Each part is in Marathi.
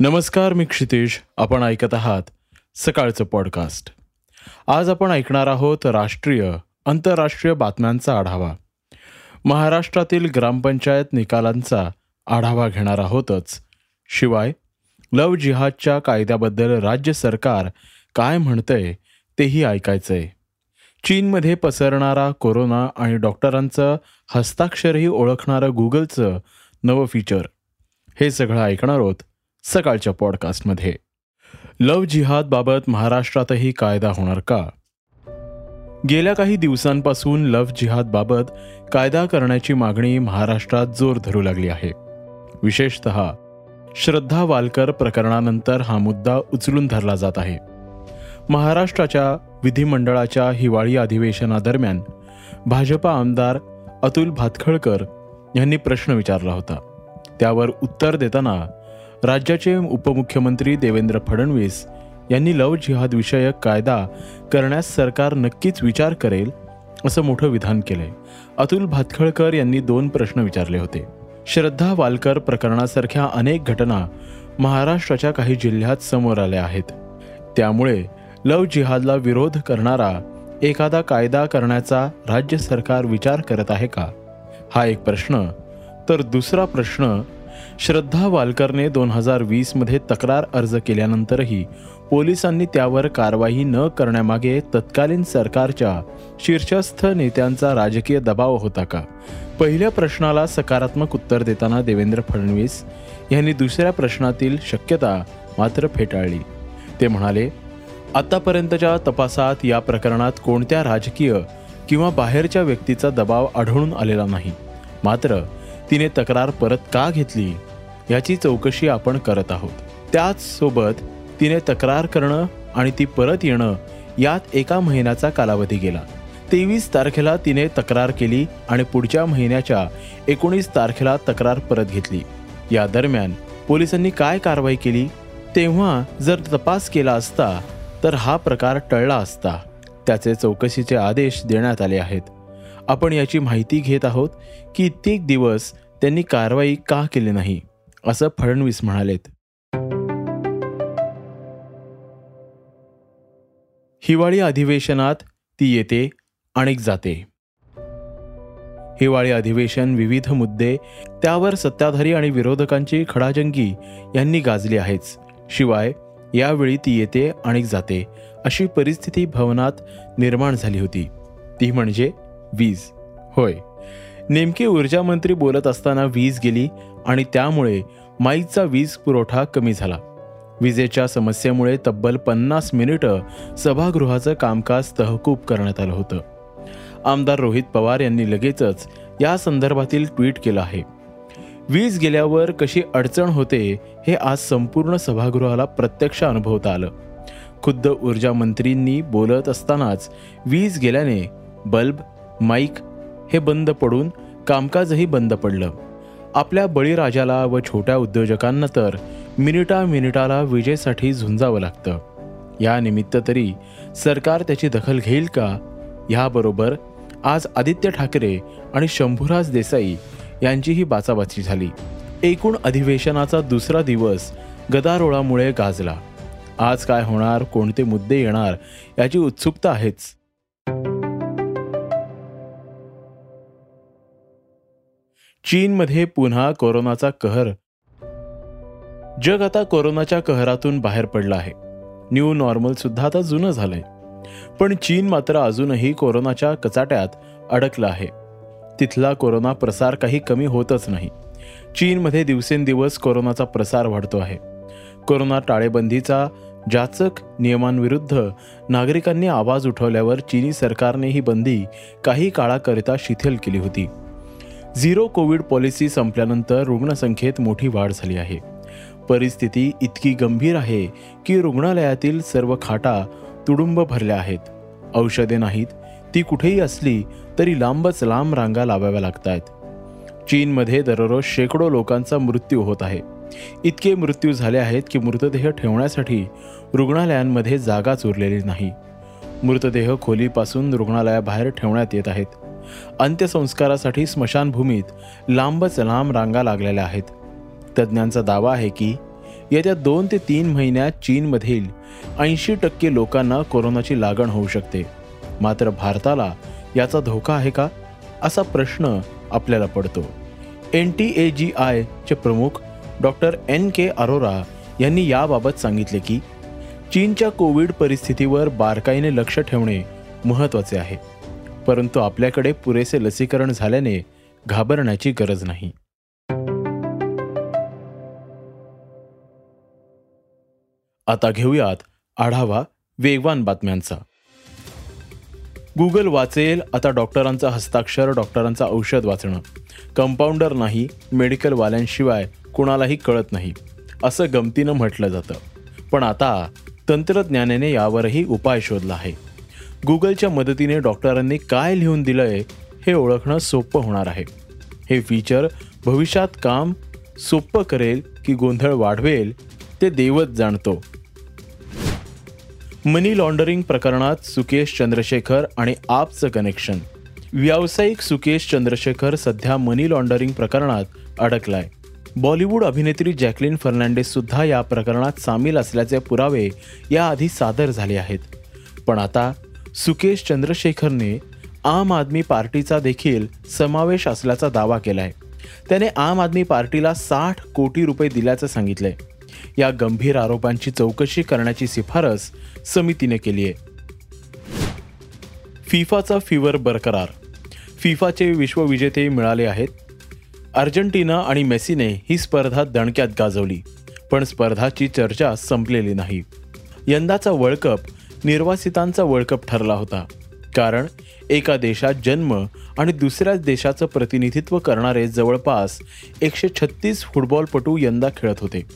नमस्कार मी क्षितिश आपण ऐकत आहात सकाळचं पॉडकास्ट आज आपण ऐकणार आहोत राष्ट्रीय आंतरराष्ट्रीय बातम्यांचा आढावा. महाराष्ट्रातील ग्रामपंचायत निकालांचा आढावा घेणार आहोतच. शिवाय लव जिहादच्या कायद्याबद्दल राज्य सरकार काय म्हणतंय तेही ऐकायचंय. चीनमध्ये पसरणारा कोरोना आणि डॉक्टरांचं हस्ताक्षरही ओळखणारं गुगलचं नवं फीचर हे सगळं ऐकणार आहोत सकाळच्या पॉडकास्टमध्ये. लव जिहादबाबत महाराष्ट्रातही कायदा होणार का? गेल्या काही दिवसांपासून लव जिहादबाबत कायदा करण्याची मागणी महाराष्ट्रात जोर धरू लागली आहे. विशेषत श्रद्धा वालकर प्रकरणानंतर हा मुद्दा उचलून धरला जात आहे. महाराष्ट्राच्या विधिमंडळाच्या हिवाळी अधिवेशनादरम्यान भाजपा आमदार अतुल भातखळकर यांनी प्रश्न विचारला होता. त्यावर उत्तर देताना राज्याचे उपमुख्यमंत्री देवेंद्र फडणवीस यांनी लव जिहाद विषयक कायदा करण्यास सरकार नक्कीच विचार करेल असं मोठं विधान केलंय. अतुल भातखळकर यांनी दोन प्रश्न विचारले होते. श्रद्धा वालकर प्रकरणासारख्या अनेक घटना महाराष्ट्राच्या काही जिल्ह्यात समोर आल्या आहेत. त्यामुळे लव जिहादला विरोध करणारा एखादा कायदा करण्याचा राज्य सरकार विचार करत आहे का? हा एक प्रश्न. तर दुसरा प्रश्न श्रद्धा वालकरने दोन हजार वीसमध्ये तक्रार अर्ज केल्यानंतरही पोलिसांनी त्यावर कारवाई न करण्यामागे तत्कालीन सरकारच्या शीर्षस्थ नेत्यांचा राजकीय दबाव होता का? पहिल्या प्रश्नाला सकारात्मक उत्तर देताना देवेंद्र फडणवीस यांनी दुसऱ्या प्रश्नातील शक्यता मात्र फेटाळली. ते म्हणाले आतापर्यंतच्या तपासात या प्रकरणात कोणत्या राजकीय किंवा बाहेरच्या व्यक्तीचा दबाव आढळून आलेला नाही. मात्र तिने तक्रार परत का घेतली? याची चौकशी आपण करत आहोत. त्याचसोबत तिने तक्रार करणं आणि ती परत येणं यात एका महिन्याचा कालावधी गेला. तेवीस तारखेला तिने तक्रार केली आणि पुढच्या महिन्याच्या एकोणीस तारखेला तक्रार परत घेतली. या दरम्यान पोलिसांनी काय कारवाई केली? तेव्हा जर तपास केला असता तर हा प्रकार टळला असता. त्याचे चौकशीचे आदेश देण्यात आले आहेत. आपण याची माहिती घेत आहोत की कित्येक दिवस त्यांनी कारवाई का केली नाही असं फडणवीस म्हणालेत. हिवाळी अधिवेशनात ती येते आणि जाते. हिवाळी अधिवेशन विविध मुद्दे त्यावर सत्ताधारी आणि विरोधकांची खडाजंगी यांनी गाजली आहेच. शिवाय यावेळी ती येते आणि जाते अशी परिस्थिती भवनात निर्माण झाली होती. ती म्हणजे वीज. होय. नेमकी ऊर्जा मंत्री बोलत असताना वीज गेली आणि त्यामुळे माईकचा वीज पुरवठा कमी झाला. विजेच्या समस्येमुळे तब्बल पन्नास मिनिटं सभागृहाचं कामकाज तहकूब करण्यात आलं होतं. आमदार रोहित पवार यांनी लगेचच या संदर्भातील ट्विट केलं आहे. वीज गेल्यावर कशी अडचण होते हे आज संपूर्ण सभागृहाला प्रत्यक्ष अनुभवता आलं. खुद्द ऊर्जा मंत्रींनी बोलत असतानाच वीज गेल्याने बल्ब माईक हे बंद पडून कामकाजही बंद पडलं. आपल्या बळीराजाला व छोट्या उद्योजकांना तर मिनिटा मिनिटाला विजेसाठी झुंजावं लागतं. या निमित्त तरी सरकार त्याची दखल घेईल का? ह्याबरोबर आज आदित्य ठाकरे आणि शंभूराज देसाई यांचीही बाचाबाची झाली. एकूण अधिवेशनाचा दुसरा दिवस गदारोळामुळे गाजला. आज काय होणार कोणते मुद्दे येणार याची उत्सुकता आहेच. चीनमध्ये पुन्हा कोरोनाचा कहर. जग आता कोरोनाच्या कहरातून बाहेर पडलं आहे. न्यू नॉर्मल सुद्धा आता जुनं झालंय. पण चीन मात्र अजूनही कोरोनाच्या कचाट्यात अडकलं आहे. तिथला कोरोना प्रसार काही कमी होतच नाही. चीनमध्ये दिवसेंदिवस कोरोनाचा प्रसार वाढतो आहे. कोरोना टाळेबंदीचा जाचक नियमांविरुद्ध नागरिकांनी आवाज उठवल्यावर चीनी सरकारने ही बंदी काही काळाकरिता शिथिल केली होती. झिरो कोविड पॉलिसी संपल्यानंतर रुग्णसंख्येत मोठी वाढ झाली आहे. परिस्थिती इतकी गंभीर आहे की रुग्णालयातील सर्व खाटा तुडुंब भरल्या आहेत. औषधे नाहीत ती कुठेही असली तरी लांबच लांब रांगा लावाव्या लागत आहेत चीनमध्ये दररोज शेकडो लोकांचा मृत्यू होत आहे. इतके मृत्यू झाले आहेत की मृतदेह ठेवण्यासाठी रुग्णालयांमध्ये जागाच उरलेली नाही. मृतदेह खोलीपासून रुग्णालयाबाहेर ठेवण्यात येत आहेत. अंत्यसंस्कारासाठी स्मशानभूमीत लांबच लांब रांगा लागलेल्या आहेत. तज्ज्ञांचा दावा आहे की येत्या दोन ते तीन महिन्यात चीनमधील ऐंशी टक्के लोकांना कोरोनाची लागण होऊ शकते. मात्र भारताला याचा धोका आहे का? असा प्रश्न आपल्याला पडतो. एन टी ए जी आयचे प्रमुख डॉक्टर एन के अरोरा यांनी याबाबत सांगितले की चीनच्या कोविड परिस्थितीवर बारकाईने लक्ष ठेवणे महत्त्वाचे आहे. परंतु आपल्याकडे पुरेसे लसीकरण झाल्याने घाबरण्याची गरज नाही. आता घेऊयात आढावा वेगवान बातम्यांचा. गुगल वाचेल आता डॉक्टरांचा हस्ताक्षर डॉक्टरांचं औषध वाचणं. कंपाऊंडर नाही मेडिकलवाल्यांशिवाय कुणालाही कळत नाही असं गमतीनं म्हटलं जातं. पण आता तंत्रज्ञानाने यावरही उपाय शोधला आहे. गुगलच्या मदतीने डॉक्टरांनी काय लिहून दिलंय हे ओळखणं सोपं होणार आहे. हे फीचर भविष्यात काम सोपं करेल की गोंधळ वाढवेल ते देवच जाणतो. मनी लॉन्डरिंग प्रकरणात सुकेश चंद्रशेखर आणि आपचं कनेक्शन व्यावसायिक सुकेश चंद्रशेखर सध्या मनी लॉन्डरिंग प्रकरणात अडकलाय. बॉलिवूड अभिनेत्री जॅकलिन फर्नांडिस सुद्धा या प्रकरणात सामील असल्याचे पुरावे याआधी सादर झाले आहेत. पण आता सुकेश चंद्रशेखरने आम आदमी पार्टीचा देखील समावेश असल्याचा दावा केलाय. त्याने आम आदमी पार्टीला साठ कोटी रुपये दिल्याचं सांगितलंय. या गंभीर आरोपांची चौकशी करण्याची शिफारस समितीने केली आहे. फिफाचा फिवर बरकरार. फिफाचे विश्वविजेते मिळाले आहेत. अर्जेंटिना आणि मेसीने ही स्पर्धा दणक्यात गाजवली पण स्पर्धाची चर्चा संपलेली नाही. यंदाचा वर्ल्ड कप निर्वासितांचा वर्ल्ड कप ठरला होता. कारण एका देशात जन्म आणि दुसऱ्याच देशाचं प्रतिनिधित्व करणारे जवळपास एकशे छत्तीस फुटबॉलपटू यंदा खेळत होते.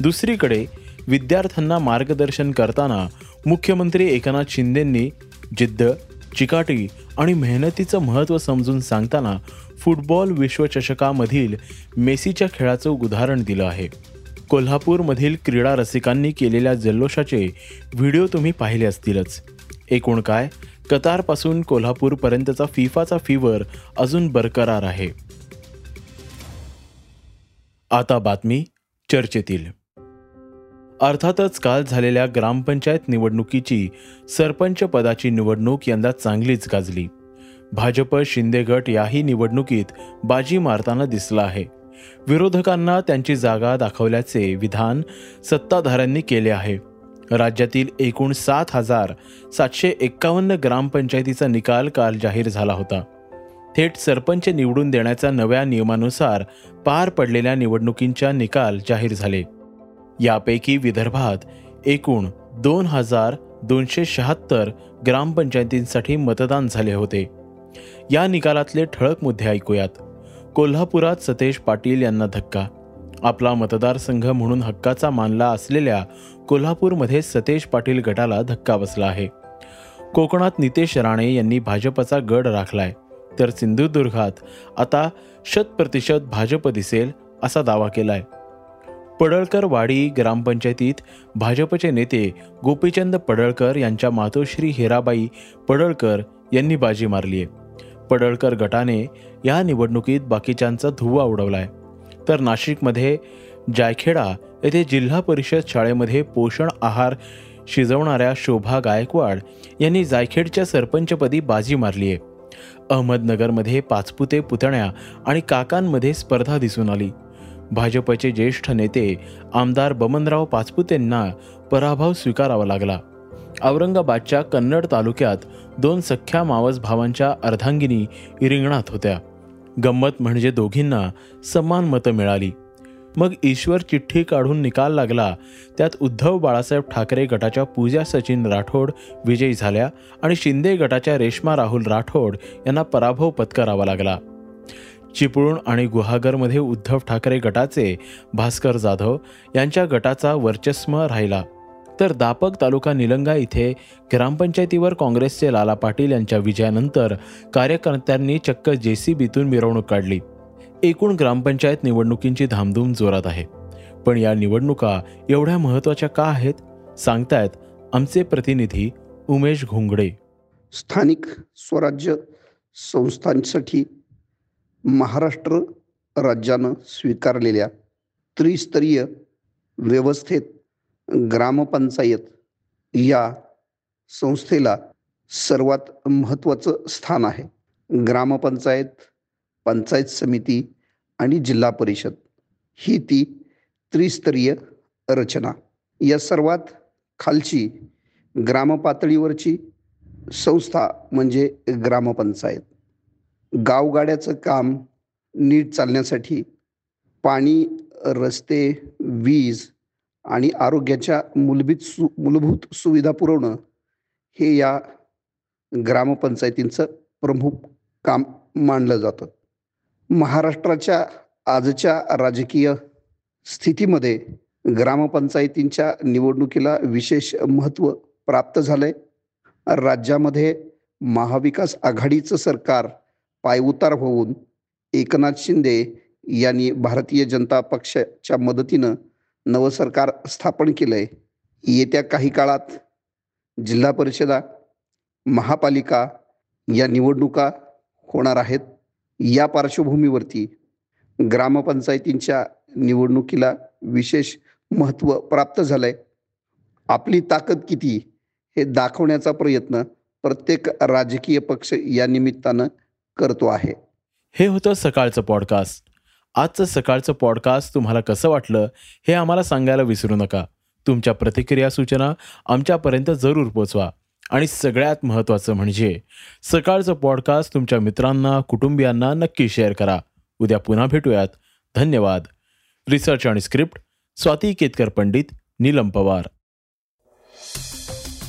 दुसरीकडे विद्यार्थ्यांना मार्गदर्शन करताना मुख्यमंत्री एकनाथ शिंदेंनी जिद्द चिकाटी आणि मेहनतीचं महत्त्व समजून सांगताना फुटबॉल विश्वचषकामधील मेसीच्या खेळाचं उदाहरण दिलं आहे. कोल्हापूरमधील क्रीडा रसिकांनी केलेल्या जल्लोषाचे व्हिडिओ तुम्ही पाहिले असतीलच. एकूण काय? कतारपासून कोल्हापूरपर्यंतचा फिफाचा फीवर अजून बरकरार आहे. आता बातमी चर्चेतील. अर्थातच काल झालेल्या ग्रामपंचायत निवडणुकीची सरपंच पदाची निवडणूक यंदा चांगलीच गाजली. भाजप शिंदे गट याही निवडणुकीत बाजी मारताना दिसला आहे. विरोधकांना त्यांची जागा दाखवल्याचे विधान सत्ताधाऱ्यांनी केले आहे. राज्यातील एकूण सात हजार सातशे एक्कावन्न ग्रामपंचायतीचा निकाल काल जाहीर झाला होता. थेट सरपंच निवडून देण्याच्या नव्या नियमानुसार पार पडलेल्या निवडणुकींच्या निकाल जाहीर झाले. यापैकी विदर्भात एकूण दोन हजार दोनशे शहात्तर ग्रामपंचायतींसाठी मतदान झाले होते. या निकालातले ठळक मुद्दे ऐकूयात. कोल्हापुरात सतेश पाटील यांना धक्का. आपला मतदारसंघ म्हणून हक्काचा मानला असलेल्या कोल्हापूरमध्ये सतेश पाटील गटाला धक्का बसला आहे. कोकणात नितेश राणे यांनी भाजपचा गड राखलाय. तर सिंधुदुर्गात आता शतप्रतिशत भाजप दिसेल असा दावा केलाय. पडळकर वाडी ग्रामपंचायतीत भाजपचे नेते गोपीचंद पडळकर यांच्या मातोश्री हिराबाई पडळकर यांनी बाजी मारली आहे पडळकर गटाने या निवडणुकीत बाकीच्यांचा धुवा उडवलाय. तर नाशिकमध्ये जायखेडा येथे जिल्हा परिषद शाळेमध्ये पोषण आहार शिजवणाऱ्या शोभा गायकवाड यांनी जायखेडच्या सरपंचपदी बाजी मारली आहे. अहमदनगरमध्ये पाचपुते पुतण्या आणि काकांमध्ये स्पर्धा दिसून आली. भाजपचे ज्येष्ठ नेते आमदार बमनराव पाचपुतेंना पराभव स्वीकारावा लागला. औरंगाबादच्या कन्नड तालुक्यात दोन सख्ख्या मावस भावांच्या अर्धांगिनी रिंगणात होत्या. गंमत म्हणजे दोघींना समान मतं मिळाली. मग ईश्वर चिठ्ठी काढून निकाल लागला. त्यात उद्धव बाळासाहेब ठाकरे गटाच्या पूजा सचिन राठोड विजयी झाल्या आणि शिंदे गटाच्या रेश्मा राहुल राठोड यांना पराभव पत्करावा लागला. चिपळूण आणि गुहागरमध्ये उद्धव ठाकरे गटाचे भास्कर जाधव यांच्या गटाचा वर्चस्व राहिला. तर दापक तालुका निलंगा इथे ग्रामपंचायतीवर काँग्रेसचे लाला पाटील यांच्या विजयानंतर कार्यकर्त्यांनी चक्क जेसीबीतून मिरवणूक काढली. एकूण ग्रामपंचायत निवडणुकींची धामधूम जोरात आहे. पण या निवडणुका एवढ्या महत्त्वाच्या का आहेत? सांगतायत आमचे प्रतिनिधी उमेश घोंगडे. स्थानिक स्वराज्य संस्थांसाठी महाराष्ट्र राज्यानं स्वीकारलेल्या त्रिस्तरीय व्यवस्थेत ग्रामपंचायत या संस्थेला सर्वात महत्त्वाचं स्थान आहे. ग्रामपंचायत पंचायत समिती आणि जिल्हा परिषद ही ती त्रिस्तरीय रचना. या सर्वात खालची ग्रामपातळीवरची संस्था म्हणजे ग्रामपंचायत. गावगाड्याचं काम नीट चालण्यासाठी पाणी रस्ते वीज आणि आरोग्याच्या मूलभूत सु मूलभूत सुविधा पुरवणं हे या ग्रामपंचायतींचं प्रमुख काम मानलं जातं. महाराष्ट्राच्या आजच्या राजकीय स्थितीमध्ये ग्रामपंचायतींच्या निवडणुकीला विशेष महत्त्व प्राप्त झालं आहे राज्यामध्ये महाविकास आघाडीचं सरकार पायउतार होऊन एकनाथ शिंदे यांनी भारतीय जनता पक्षाच्या मदतीनं नवं सरकार स्थापन आहे येत्या काही काळात जिल्हा परिषदा महापालिका या निवडणुका होणार आहेत. या पार्श्वभूमीवरती ग्रामपंचायतींच्या निवडणुकीला विशेष महत्त्व प्राप्त झालं आहे आपली ताकद किती हे दाखवण्याचा प्रयत्न प्रत्येक राजकीय पक्ष या निमित्तानं करतो आहे. हे होतं सकाळचं पॉडकास्ट आजचं सकाळचं पॉडकास्ट तुम्हाला कसं वाटलं हे आम्हाला सांगायला विसरू नका. तुमच्या प्रतिक्रिया सूचना आमच्यापर्यंत जरूर पोचवा. आणि सगळ्यात महत्त्वाचं म्हणजे सकाळचं पॉडकास्ट तुमच्या मित्रांना कुटुंबियांना नक्की शेअर करा. उद्या पुन्हा भेटूयात. धन्यवाद. रिसर्च आणि स्क्रिप्ट स्वाती केतकर पंडित नीलम पवार.